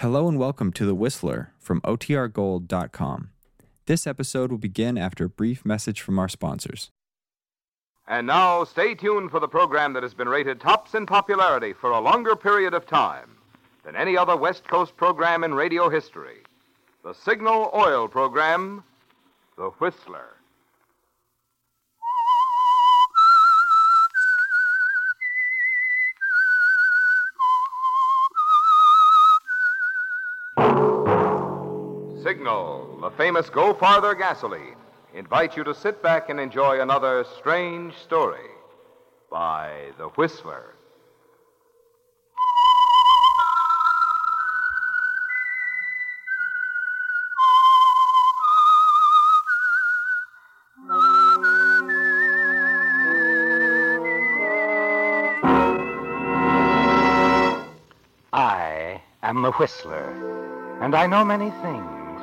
Hello and welcome to The Whistler from OTRGold.com. This episode will begin after a brief message from our sponsors. And now, stay tuned for the program that has been rated tops in popularity for a longer period of time than any other West Coast program in radio history the Signal Oil program, The Whistler. The famous Go Farther gasoline, invites you to sit back and enjoy another strange story by The Whistler. I am the Whistler, and I know many things,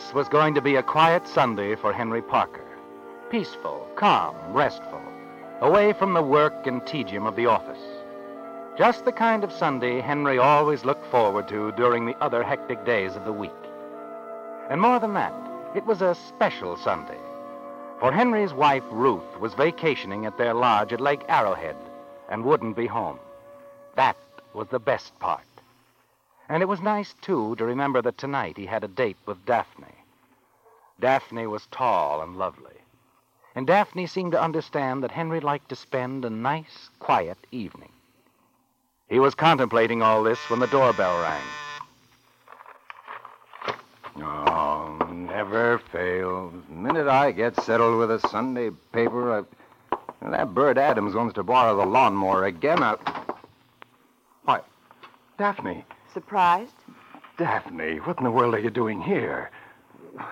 This was going to be a quiet Sunday for Henry Parker. Peaceful, calm, restful, away from the work and tedium of the office. Just the kind of Sunday Henry always looked forward to during the other hectic days of the week. And more than that, it was a special Sunday. For Henry's wife, Ruth, was vacationing at their lodge at Lake Arrowhead and wouldn't be home. That was the best part. And it was nice, too, to remember that tonight he had a date with Daphne. Daphne was tall and lovely. And Daphne seemed to understand that Henry liked to spend a nice, quiet evening. He was contemplating all this when the doorbell rang. Oh, never fails. The minute I get settled with a Sunday paper, I... that bird Adams wants to borrow the lawnmower again. I... Why, Daphne, Surprised? Daphne, what in the world are you doing here?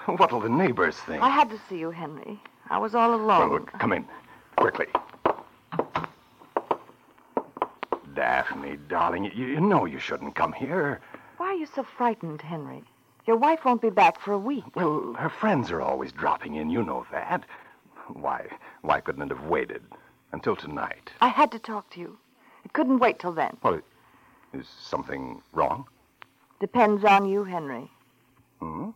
What'll the neighbors think? I had to see you, Henry. I was all Well, alone. look, come in, quickly. Daphne, darling, you, you know you shouldn't come here. Why are you so frightened, Henry? Your wife won't be back for a week. Well, her friends are always dropping in. You know that. Why, why couldn't it have waited until tonight? I had to talk to you. It couldn't wait till then. Well, is something wrong? Depends on you, Henry. Hmm?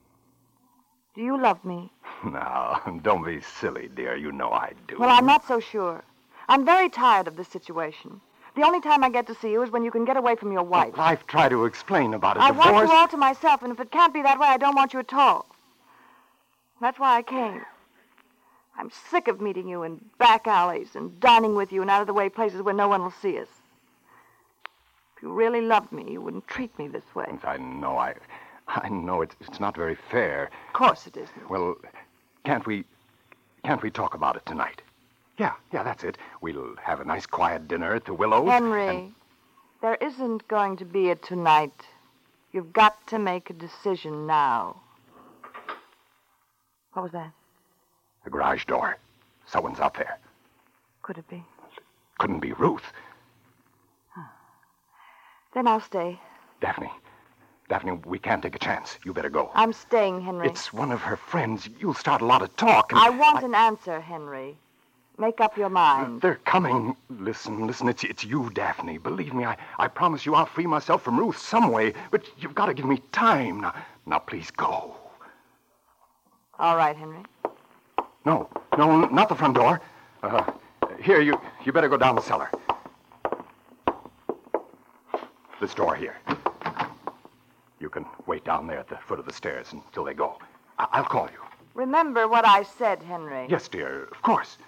Do you love me? No, don't be silly, dear. You know I do. Well, I'm not so sure. I'm very tired of this situation. The only time I get to see you is when you can get away from your wife. I've tried to explain about a I divorce. want you all to myself, and if it can't be that way, I don't want you at all. That's why I came. I'm sick of meeting you in back alleys and dining with you in out of the way places where no one will see us. You really loved me, you wouldn't treat me this way. I know. I, I know it's it's not very fair. Of course it isn't. Well, can't we, can't we talk about it tonight? Yeah, yeah, that's it. We'll have a nice quiet dinner at the Willows. Henry, and- there isn't going to be a tonight. You've got to make a decision now. What was that? the garage door. Someone's out there. Could it be? Couldn't be Ruth. Then I'll stay. Daphne, Daphne, we can't take a chance. You better go. I'm staying, Henry. It's one of her friends. You'll start a lot of talk. I want an answer, Henry. Make up your mind. They're coming. Listen, listen, it's, it's you, Daphne. Believe me, I, I promise you I'll free myself from Ruth some way, but you've got to give me time. Now, now please go. All right, Henry. No, no, not the front door. Uh, here, you, you better go down the cellar. This door here. You can wait down there at the foot of the stairs until they go. I- I'll call you. Remember what I said, Henry. Yes, dear, of course.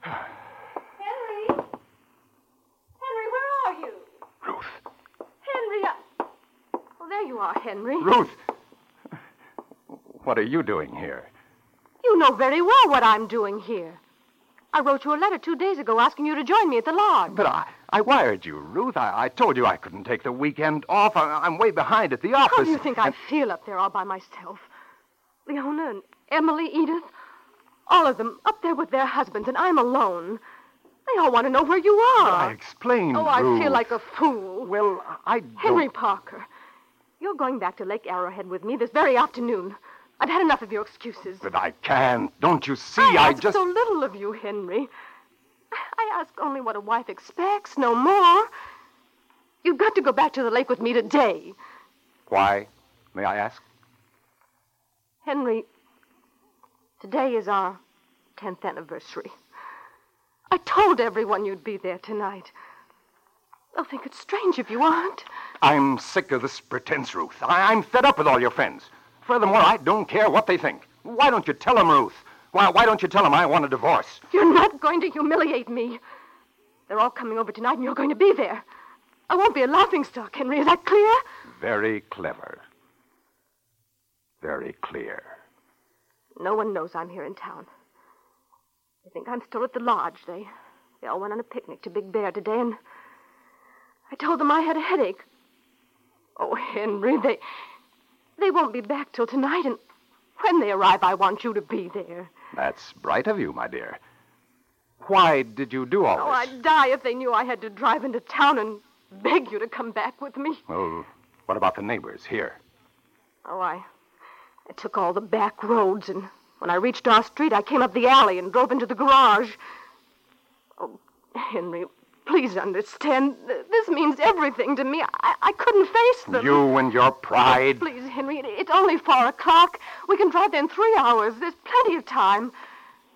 Henry? Henry, where are you? Ruth. Henry, I... Oh, there you are, Henry. Ruth! What are you doing here? You know very well what I'm doing here. I wrote you a letter two days ago asking you to join me at the lodge. But I, I wired you, Ruth. I, I told you I couldn't take the weekend off. I, I'm way behind at the office. How do you think I feel up there all by myself? Leona and Emily, Edith, all of them up there with their husbands, and I'm alone. They all want to know where you are. I explained, oh, I Ruth. feel like a fool. Well, I don't... Henry Parker, you're going back to Lake Arrowhead with me this very afternoon. I've had enough of your excuses. But I can't. Don't you see? I I just... so little of you, Henry. I ask only what a wife expects, no more. You've got to go back to the lake with me today. Why, may I ask? Henry, today is our 10th anniversary. I told everyone you'd be there tonight. They'll think it's strange if you aren't. I'm sick of this pretense, Ruth. I, I'm fed up with all your friends. Furthermore, I don't care what they think. Why don't you tell them, Ruth? Why, why don't you tell them I want a divorce? You're not going to humiliate me. They're all coming over tonight, and you're going to be there. I won't be a laughing stock, Henry. Is that clear? Very clever. Very clear. No one knows I'm here in town. They think I'm still at the lodge. They, they all went on a picnic to Big Bear today, and I told them I had a headache. Oh, Henry, they, they won't be back till tonight, and when they arrive, I want you to be there. That's bright of you, my dear. Why did you do all Oh, this? I'd die if they knew I had to drive into town and beg you to come back with me. Well, what about the neighbors here? Oh, I, I took all the back roads, and when I reached our street, I came up the alley and drove into the garage. Oh, Henry, please understand. This means everything to me. I, I couldn't face them. You and your pride. Please, Henry, it- it's only four o'clock. We can drive there in three hours. There's plenty of time.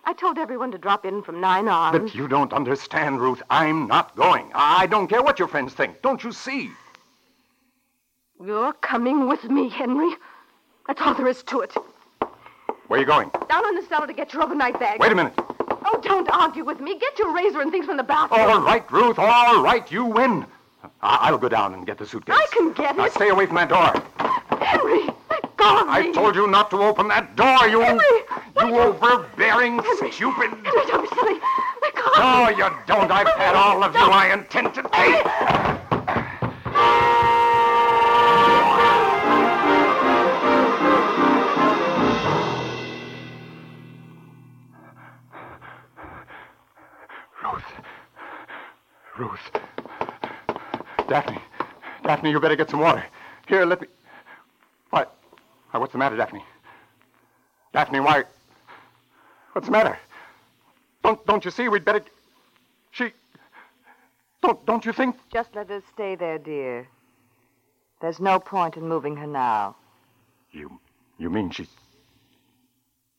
I told everyone to drop in from nine on. But you don't understand, Ruth. I'm not going. I don't care what your friends think. Don't you see? You're coming with me, Henry. That's all there is to it. Where are you going? Down in the cellar to get your overnight bag. Wait a minute. Oh, don't argue with me. Get your razor and things from the bathroom. All right, Ruth. All right. You win. I- I'll go down and get the suitcase. I can get Now it. stay away from that door. Henry, let go of me. I told you not to open that door, you. Henry, you overbearing, Henry. stupid. Henry, don't be silly. Let go No, you don't. I've had all of you I intend to take. Daphne, you better get some water. Here, let me. What? Why, what's the matter, Daphne? Daphne, why? What's the matter? Don't don't you see we'd better she don't don't you think Just let her stay there, dear. There's no point in moving her now. you you mean she's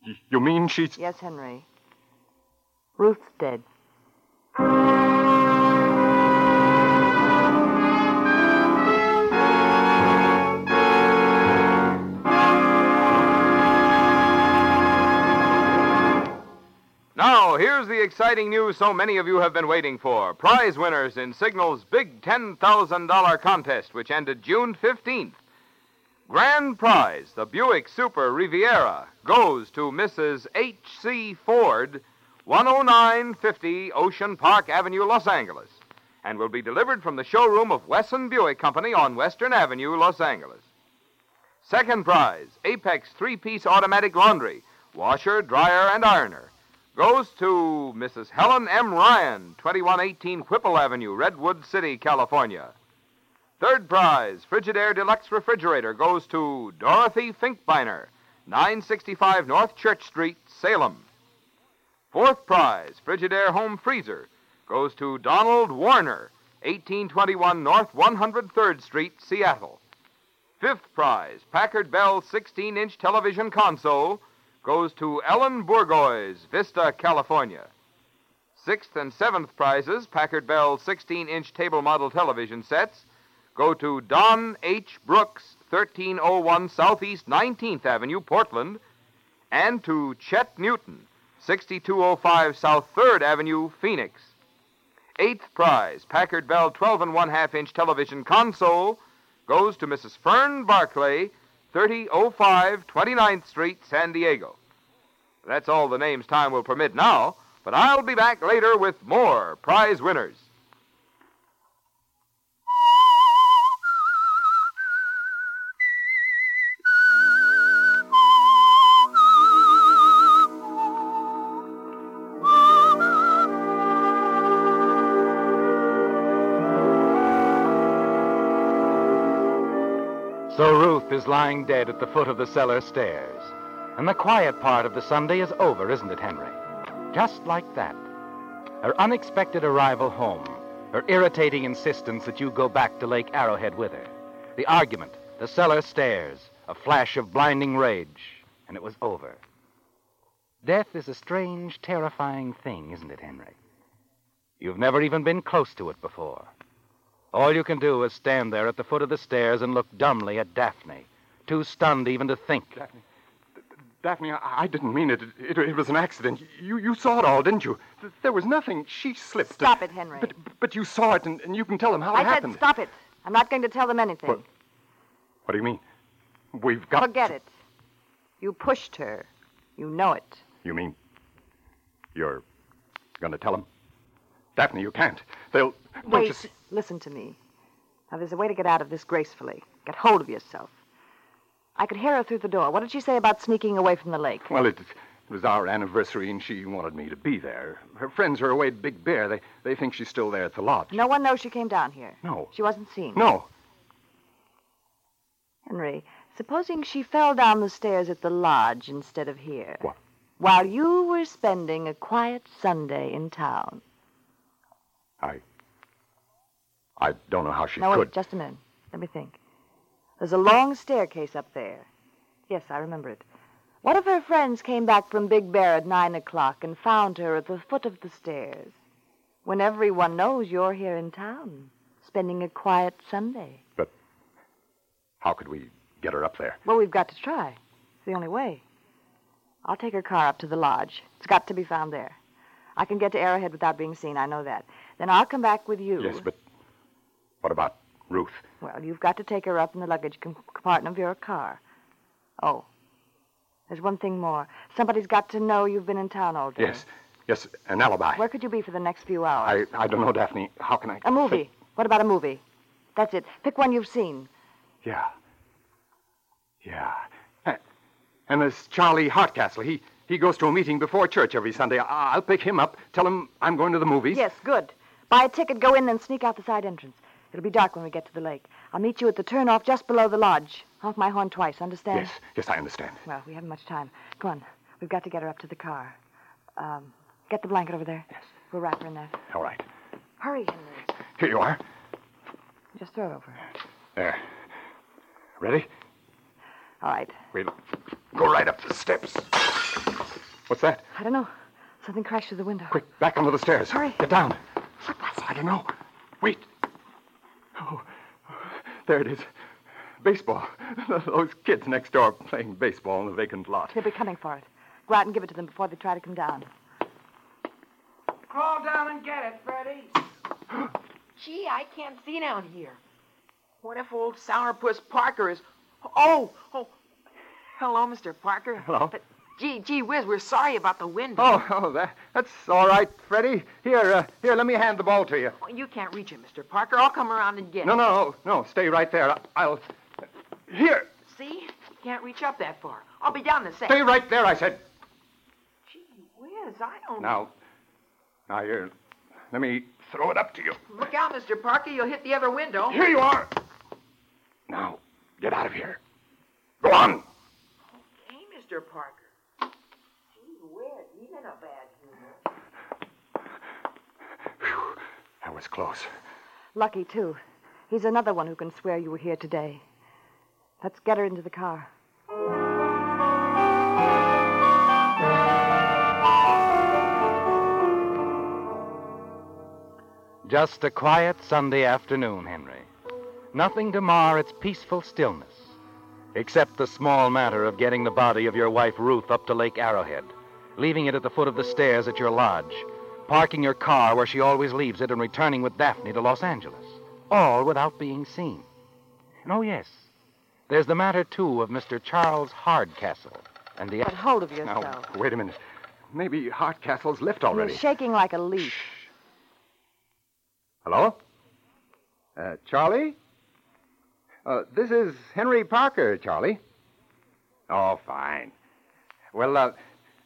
you, you mean she's Yes, Henry. Ruth's dead. Exciting news so many of you have been waiting for. Prize winners in Signal's big $10,000 contest, which ended June 15th. Grand prize, the Buick Super Riviera, goes to Mrs. H.C. Ford, 10950 Ocean Park Avenue, Los Angeles, and will be delivered from the showroom of Wesson Buick Company on Western Avenue, Los Angeles. Second prize, Apex three piece automatic laundry, washer, dryer, and ironer, goes to Mrs. Helen M. Ryan, 2118 Whipple Avenue, Redwood City, California. Third prize, Frigidaire Deluxe Refrigerator, goes to Dorothy Finkbeiner, 965 North Church Street, Salem. Fourth prize, Frigidaire Home Freezer, goes to Donald Warner, 1821 North 103rd Street, Seattle. Fifth prize, Packard Bell 16 inch television console, goes to Ellen Burgoyes, Vista, California. Sixth and seventh prizes, Packard Bell 16 inch table model television sets, go to Don H. Brooks, 1301 Southeast 19th Avenue, Portland, and to Chet Newton, 6205 South 3rd Avenue, Phoenix. Eighth prize, Packard Bell 12 and 1 half inch television console, goes to Mrs. Fern Barclay, 3005 29th Street, San Diego. That's all the names time will permit now, but I'll be back later with more prize winners. So Ruth is lying dead at the foot of the cellar stairs. And the quiet part of the Sunday is over, isn't it, Henry? Just like that. Her unexpected arrival home, her irritating insistence that you go back to Lake Arrowhead with her, the argument, the cellar stairs, a flash of blinding rage, and it was over. Death is a strange, terrifying thing, isn't it, Henry? You've never even been close to it before. All you can do is stand there at the foot of the stairs and look dumbly at Daphne, too stunned even to think. Daphne, Daphne, I, I didn't mean it. it. It was an accident. You you saw it all, didn't you? There was nothing. She slipped. Stop it, Henry. But but you saw it, and, and you can tell them how I it said happened. stop it. I'm not going to tell them anything. What? What do you mean? We've got. Forget it. You pushed her. You know it. You mean you're going to tell them? Daphne, you can't. They'll. Don't you Wait. Listen to me. Now, there's a way to get out of this gracefully. Get hold of yourself. I could hear her through the door. What did she say about sneaking away from the lake? Well, it, it was our anniversary, and she wanted me to be there. Her friends are away at Big Bear. They they think she's still there at the lodge. No one knows she came down here. No. She wasn't seen. No. Henry, supposing she fell down the stairs at the lodge instead of here. What? While you were spending a quiet Sunday in town. I. I don't know how she now, could. wait, just a minute. Let me think. There's a long staircase up there. Yes, I remember it. What if her friends came back from Big Bear at nine o'clock and found her at the foot of the stairs? When everyone knows you're here in town, spending a quiet Sunday. But how could we get her up there? Well, we've got to try. It's the only way. I'll take her car up to the lodge. It's got to be found there. I can get to Arrowhead without being seen. I know that. Then I'll come back with you. Yes, but what about Ruth? Well, you've got to take her up in the luggage com- compartment of your car. Oh, there's one thing more. Somebody's got to know you've been in town all day. Yes, yes, an alibi. Where could you be for the next few hours? I I don't know, Daphne. How can I? A movie. What about a movie? That's it. Pick one you've seen. Yeah. Yeah. And there's Charlie Hardcastle. He he goes to a meeting before church every Sunday. I'll pick him up. Tell him I'm going to the movies. Yes, good. Buy a ticket, go in, then sneak out the side entrance. It'll be dark when we get to the lake. I'll meet you at the turnoff just below the lodge. Honk my horn twice, understand? Yes. Yes, I understand. Well, we haven't much time. Come on. We've got to get her up to the car. Um, get the blanket over there. Yes. We'll wrap her in that. All right. Hurry, Henry. Here you are. Just throw it over. There. Ready? All right. We'll go right up the steps. What's that? I don't know. Something crashed through the window. Quick, back onto the stairs. Hurry. Get down. What was I don't know. Wait. Oh, there it is. Baseball. Those kids next door playing baseball in the vacant lot. They'll be coming for it. Go out and give it to them before they try to come down. Crawl down and get it, Freddie. Gee, I can't see down here. What if old Sourpuss Parker is. Oh, oh. Hello, Mr. Parker. Hello. But, gee, gee whiz, we're sorry about the window. Oh, oh, that, that's all right, Freddie. Here, uh, here, let me hand the ball to you. Oh, You can't reach it, Mr. Parker. I'll come around and get No, it. no, no, no. Stay right there. I'll. Here, See? You can't reach up that far. I'll be down the a stay right there. I said. Gee whiz, I don't. Now, now here. Let me throw it up to you. Look out, Mr. Parker. You'll hit the other window. Here you are. Now, get out of here. Go on. Okay, Mr. Parker. Gee in a bad humor. Phew, that was close. Lucky, too. He's another one who can swear you were here today. Let's get her into the car. Just a quiet Sunday afternoon, Henry. Nothing to mar its peaceful stillness, except the small matter of getting the body of your wife Ruth up to Lake Arrowhead, leaving it at the foot of the stairs at your lodge, parking your car where she always leaves it, and returning with Daphne to Los Angeles. All without being seen. And oh, yes, there's the matter, too, of Mr. Charles Hardcastle, And the Get hold of yourself. Now, wait a minute. Maybe Hardcastle's left already. You're shaking like a leaf. Shh. Hello? Uh, Charlie? Uh, this is Henry Parker, Charlie. Oh, fine. Well, uh,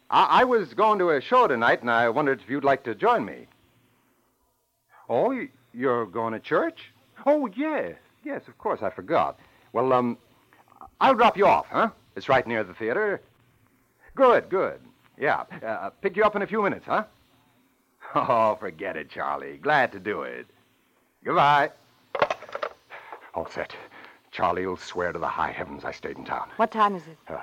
I-, I was going to a show tonight, and I wondered if you'd like to join me. Oh, you're going to church? Oh, yes. Yes, of course, I forgot. Well, um, I'll drop you off, huh? It's right near the theater. Good, good. Yeah. Uh, pick you up in a few minutes, huh? Oh, forget it, Charlie. Glad to do it. Goodbye. All set. Charlie will swear to the high heavens I stayed in town. What time is it? Uh,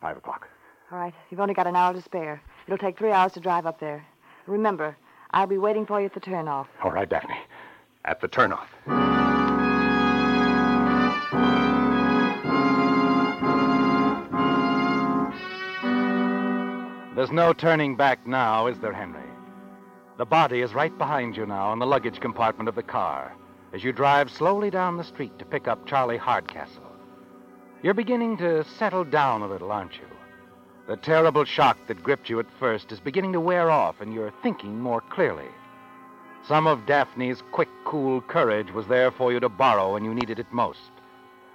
five o'clock. All right. You've only got an hour to spare. It'll take three hours to drive up there. Remember, I'll be waiting for you at the turnoff. All right, Daphne. At the turnoff. There's no turning back now, is there, Henry? The body is right behind you now in the luggage compartment of the car as you drive slowly down the street to pick up Charlie Hardcastle. You're beginning to settle down a little, aren't you? The terrible shock that gripped you at first is beginning to wear off, and you're thinking more clearly. Some of Daphne's quick, cool courage was there for you to borrow when you needed it most.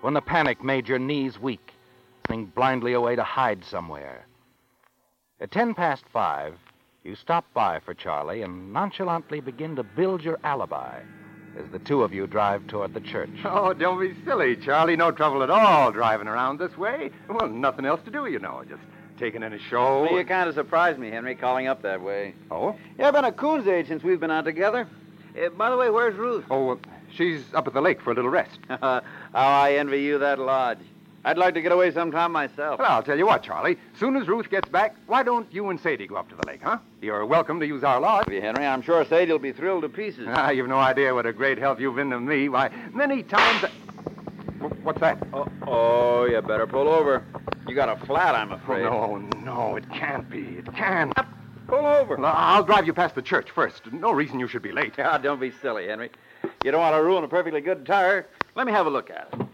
When the panic made your knees weak, running blindly away to hide somewhere. At ten past five, you stop by for Charlie and nonchalantly begin to build your alibi as the two of you drive toward the church. Oh, don't be silly, Charlie. No trouble at all driving around this way. Well, nothing else to do, you know. Just taking in a show. You kind of surprised me, Henry, calling up that way. Oh? Yeah, I've been a coon's age since we've been out together. Uh, by the way, where's Ruth? Oh, uh, she's up at the lake for a little rest. How I envy you that lodge. I'd like to get away sometime myself. Well, I'll tell you what, Charlie. Soon as Ruth gets back, why don't you and Sadie go up to the lake, huh? You're welcome to use our lodge. Henry, I'm sure Sadie'll be thrilled to pieces. Ah, you've no idea what a great help you've been to me. Why, many times. I... Wh- What's that? Oh, oh, you better pull over. You got a flat, I'm Oh, afraid. no, no, it can't be. It can't. Pull over. Well, I'll drive you past the church first. No reason you should be late. Ah, don't be silly, Henry. You don't want to ruin a perfectly good tire. Let me have a look at it.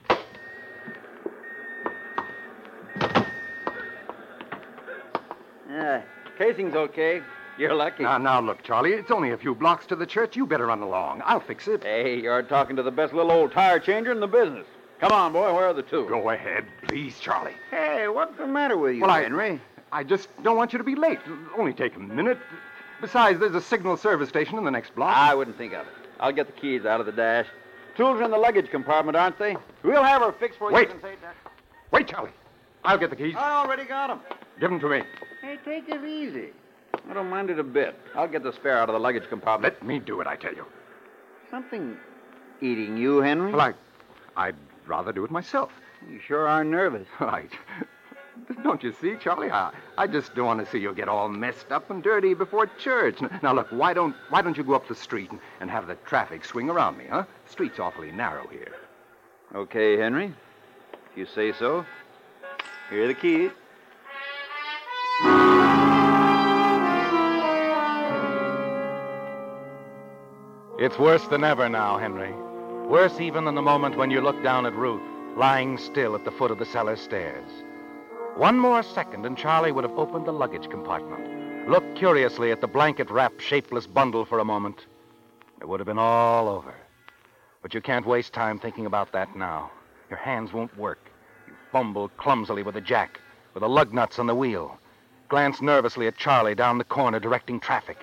Yeah, casing's okay. You're lucky. Now, now, look, Charlie. It's only a few blocks to the church. You better run along. I'll fix it. Hey, you're talking to the best little old tire changer in the business. Come on, boy. Where are the two? Go ahead, please, Charlie. Hey, what's the matter with you, Well, I- Henry? I just don't want you to be late. It'll only take a minute. Besides, there's a signal service station in the next block. I wouldn't think of it. I'll get the keys out of the dash. Tools are in the luggage compartment, aren't they? We'll have her fixed for Wait. you. can say that. Wait, Charlie. I'll get the keys. I already got them. Give them to me. Hey, take it easy. I don't mind it a bit. I'll get the spare out of the luggage compartment. Let me do it, I tell you. Something eating you, Henry? Well, I, I'd rather do it myself. You sure are nervous. Right. Don't you see, Charlie? I, I just don't want to see you get all messed up and dirty before church. Now, look, why don't why don't you go up the street and, and have the traffic swing around me, huh? The street's awfully narrow here. Okay, Henry. If you say so. Here are the keys. It's worse than ever now, Henry. Worse even than the moment when you looked down at Ruth, lying still at the foot of the cellar stairs. One more second, and Charlie would have opened the luggage compartment, looked curiously at the blanket wrapped, shapeless bundle for a moment. It would have been all over. But you can't waste time thinking about that now. Your hands won't work. You fumble clumsily with the jack, with the lug nuts on the wheel. Glance nervously at Charlie down the corner directing traffic.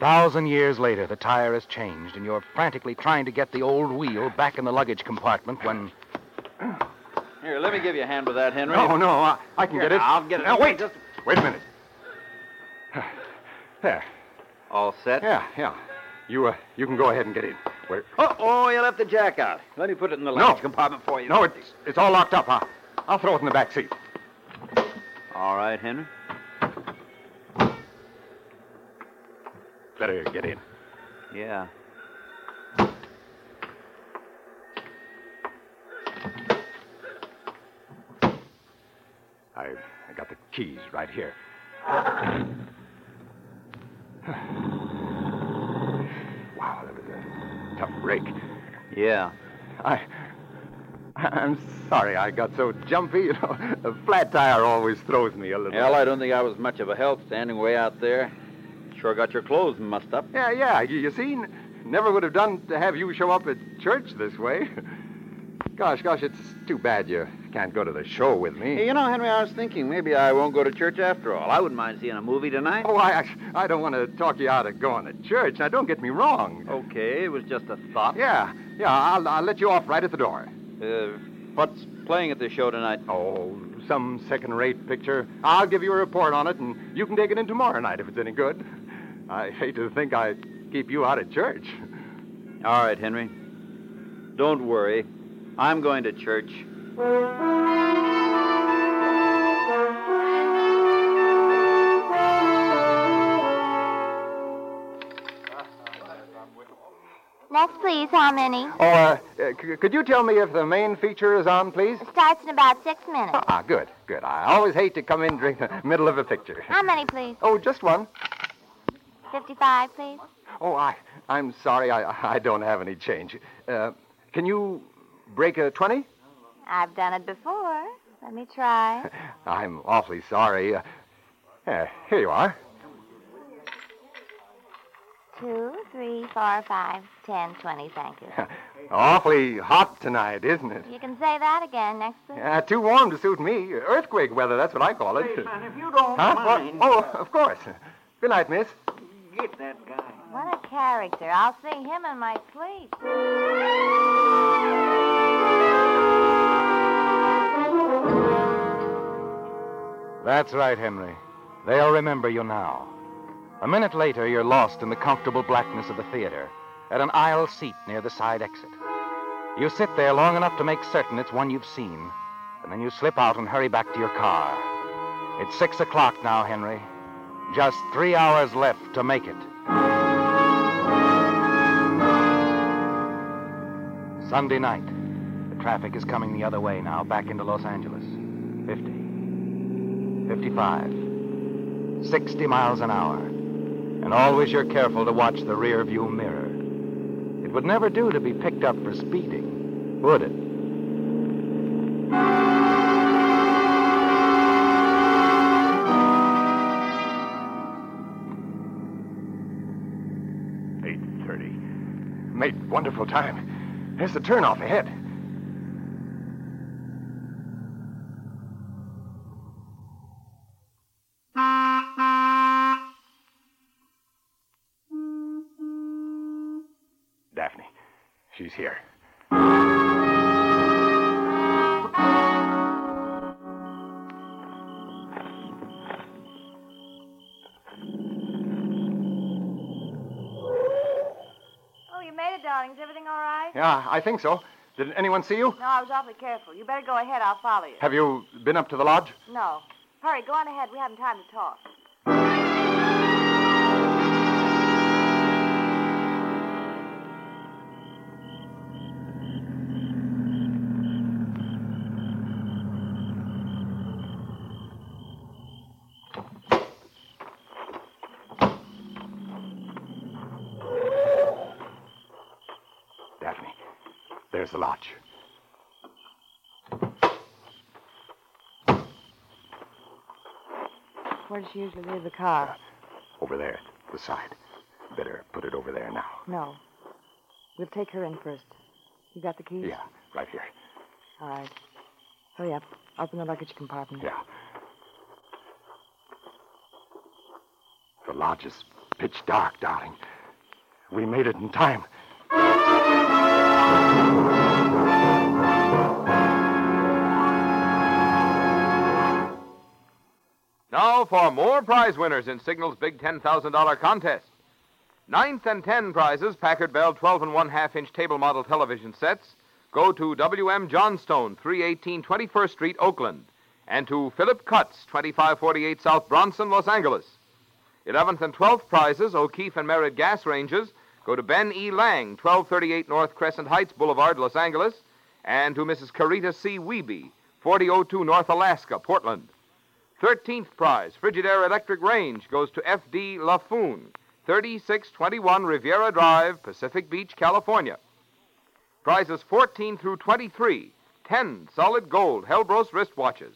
A thousand years later, the tire has changed, and you're frantically trying to get the old wheel back in the luggage compartment when. Here, let me give you a hand with that, Henry. No, no, I, I can Here, get it. I'll get it. Now, wait. Just- Wait a minute. There. All set? Yeah, yeah. You, uh, you can go ahead and get in. Wait. Oh, oh, you left the jack out. Let me put it in the No. luggage compartment for you. No, it's, it's all locked up. Huh? I'll throw it in the back seat. All right, Henry. Better get in. Yeah. I, I got the keys right here. wow, that was a tough break. Yeah. I, I'm sorry I got so jumpy. You know, a flat tire always throws me a little. Well, I don't think I was much of a help standing way out there. Sure got your clothes mussed up. Yeah, yeah. You, you see, n- never would have done to have you show up at church this way. Gosh, gosh, it's too bad you can't go to the show with me. Hey, you know, Henry, I was thinking maybe I won't go to church after all. I wouldn't mind seeing a movie tonight. Oh, I, I don't want to talk you out of going to church. Now, don't get me wrong. Okay, it was just a thought. Yeah, yeah, I'll, I'll let you off right at the door. Uh, what's playing at the show tonight? Oh, some second-rate picture. I'll give you a report on it, and you can take it in tomorrow night if it's any good. I hate to think I keep you out of church. All right, Henry. Don't worry. I'm going to church. Next, please. How many? Oh, uh, uh, c- could you tell me if the main feature is on, please? It starts in about six minutes. Ah, good, good. I always hate to come in during the middle of a picture. How many, please? Oh, just one. 55, please. Oh, I, I'm sorry, I, I don't have any change. Uh, can you break a 20? I've done it before. Let me try. I'm awfully sorry. Uh, uh, here you are. Two, three, four, five, ten, twenty. Thank you. awfully hot tonight, isn't it? You can say that again. Next, please. Uh, too warm to suit me. Earthquake weather, that's what I call it. Hey, son, if you don't huh? mind. Oh, of course. Good night, miss. Get that guy. What a character. I'll sing him in my sleep. That's right, Henry. They'll remember you now. A minute later, you're lost in the comfortable blackness of the theater at an aisle seat near the side exit. You sit there long enough to make certain it's one you've seen, and then you slip out and hurry back to your car. It's six o'clock now, Henry. Just three hours left to make it. Sunday night. The traffic is coming the other way now, back into Los Angeles. 50. 55, 60 miles an hour. And always you're careful to watch the rear view mirror. It would never do to be picked up for speeding, would it? Made wonderful time. There's the turnoff ahead. Think so. Did anyone see you? No, I was awfully careful. You better go ahead. I'll follow you. Have you been up to the lodge? No. Hurry, go on ahead. We haven't time to talk. There's the lodge. Where does she usually leave the car? Uh, over there, the side. Better put it over there now. No. We'll take her in first. You got the keys? Yeah, right here. All right. Hurry up. Open the luggage compartment. Yeah. The lodge is pitch dark, darling. We made it in time. Now for more prize winners in Signal's big $10,000 contest. Ninth and 10 prizes, Packard Bell 12 and 1 half inch table model television sets, go to W.M. Johnstone, 318 21st Street, Oakland, and to Philip Cutts, 2548 South Bronson, Los Angeles. 11th and 12th prizes, O'Keefe and Merritt gas ranges, go to Ben E. Lang, 1238 North Crescent Heights Boulevard, Los Angeles, and to Mrs. Carita C. Wiebe, 4002 North Alaska, Portland. 13th prize, Frigidaire Electric Range, goes to F.D. LaFoon, 3621 Riviera Drive, Pacific Beach, California. Prizes 14 through 23, 10 solid gold Helbros wristwatches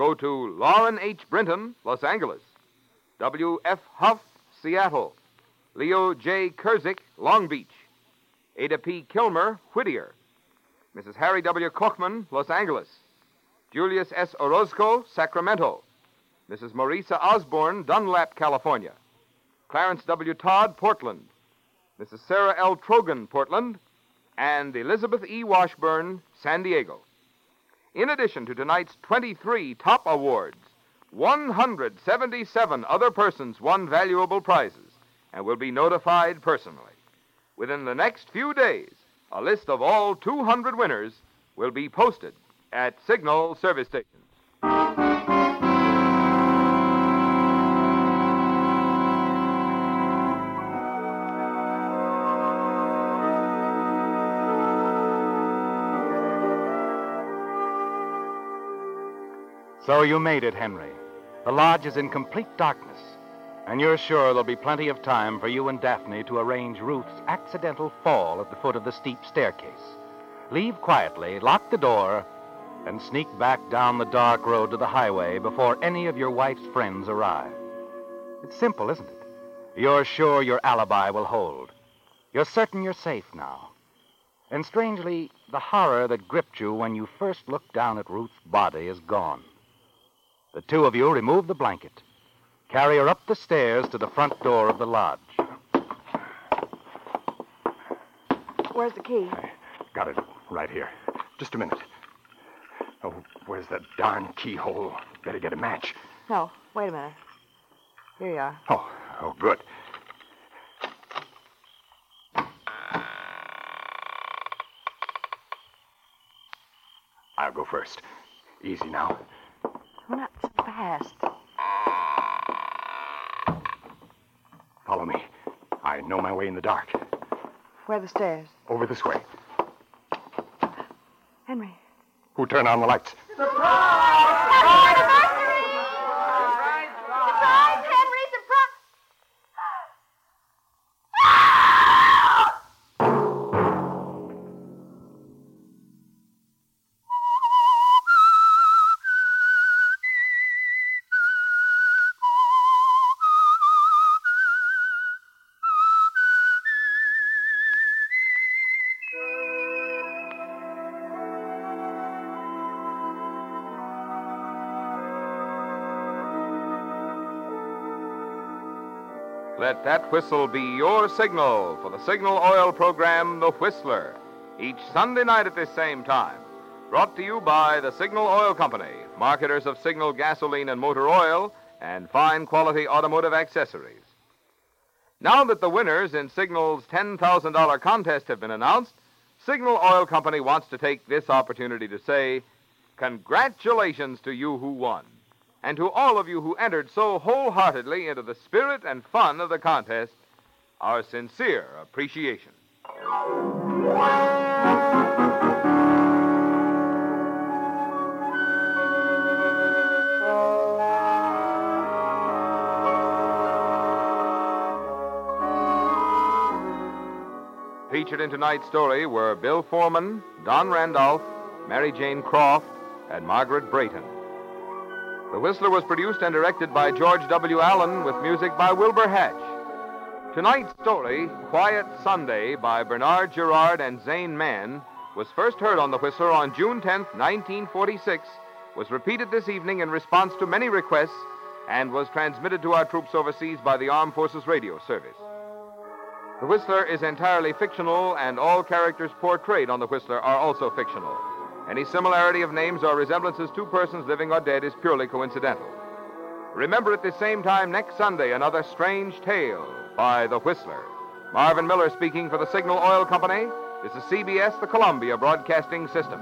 go to Lauren H. Brinton, Los Angeles. W.F. Huff, Seattle. Leo J. Kurzik, Long Beach. Ada P. Kilmer, Whittier. Mrs. Harry W. Kochman, Los Angeles. Julius S. Orozco, Sacramento. Mrs. Marisa Osborne, Dunlap, California. Clarence W. Todd, Portland. Mrs. Sarah L. Trogan, Portland. And Elizabeth E. Washburn, San Diego. In addition to tonight's 23 top awards, 177 other persons won valuable prizes and will be notified personally. Within the next few days, a list of all 200 winners will be posted at Signal service stations. So you made it, Henry. The lodge is in complete darkness, and you're sure there'll be plenty of time for you and Daphne to arrange Ruth's accidental fall at the foot of the steep staircase. Leave quietly, lock the door, and sneak back down the dark road to the highway before any of your wife's friends arrive. It's simple, isn't it? You're sure your alibi will hold. You're certain you're safe now. And strangely, the horror that gripped you when you first looked down at Ruth's body is gone. The two of you remove the blanket. Carry her up the stairs to the front door of the lodge. Where's the key? Got it right here. Just a minute. Oh, where's that darn keyhole? Better get a match. No, wait a minute. Here you are. Oh, oh, good. I'll go first. Easy now. Not so fast. Follow me. I know my way in the dark. Where are the stairs? Over this way. Henry. Who turned on the lights? Surprise, Let that whistle be your signal for the signal oil program, The Whistler, each Sunday night at this same time. Brought to you by the Signal Oil Company, marketers of Signal gasoline and motor oil and fine quality automotive accessories. Now that the winners in Signal's $10,000 contest have been announced, Signal Oil Company wants to take this opportunity to say, Congratulations to you who won, and to all of you who entered so wholeheartedly into the spirit and fun of the contest, our sincere appreciation. Featured in tonight's story were Bill Forman, Don Randolph, Mary Jane Croft, and Margaret Brayton. The Whistler was produced and directed by George W. Allen with music by Wilbur Hatch. Tonight's story, Quiet Sunday by Bernard Gerard and Zane Mann, was first heard on The Whistler on June 10, 1946, was repeated this evening in response to many requests, and was transmitted to our troops overseas by the Armed Forces Radio Service. The Whistler is entirely fictional, and all characters portrayed on The Whistler are also fictional. Any similarity of names or resemblances to persons living or dead is purely coincidental. Remember at the same time next Sunday another strange tale by The Whistler. Marvin Miller speaking for the Signal Oil Company. This is CBS, the Columbia Broadcasting System.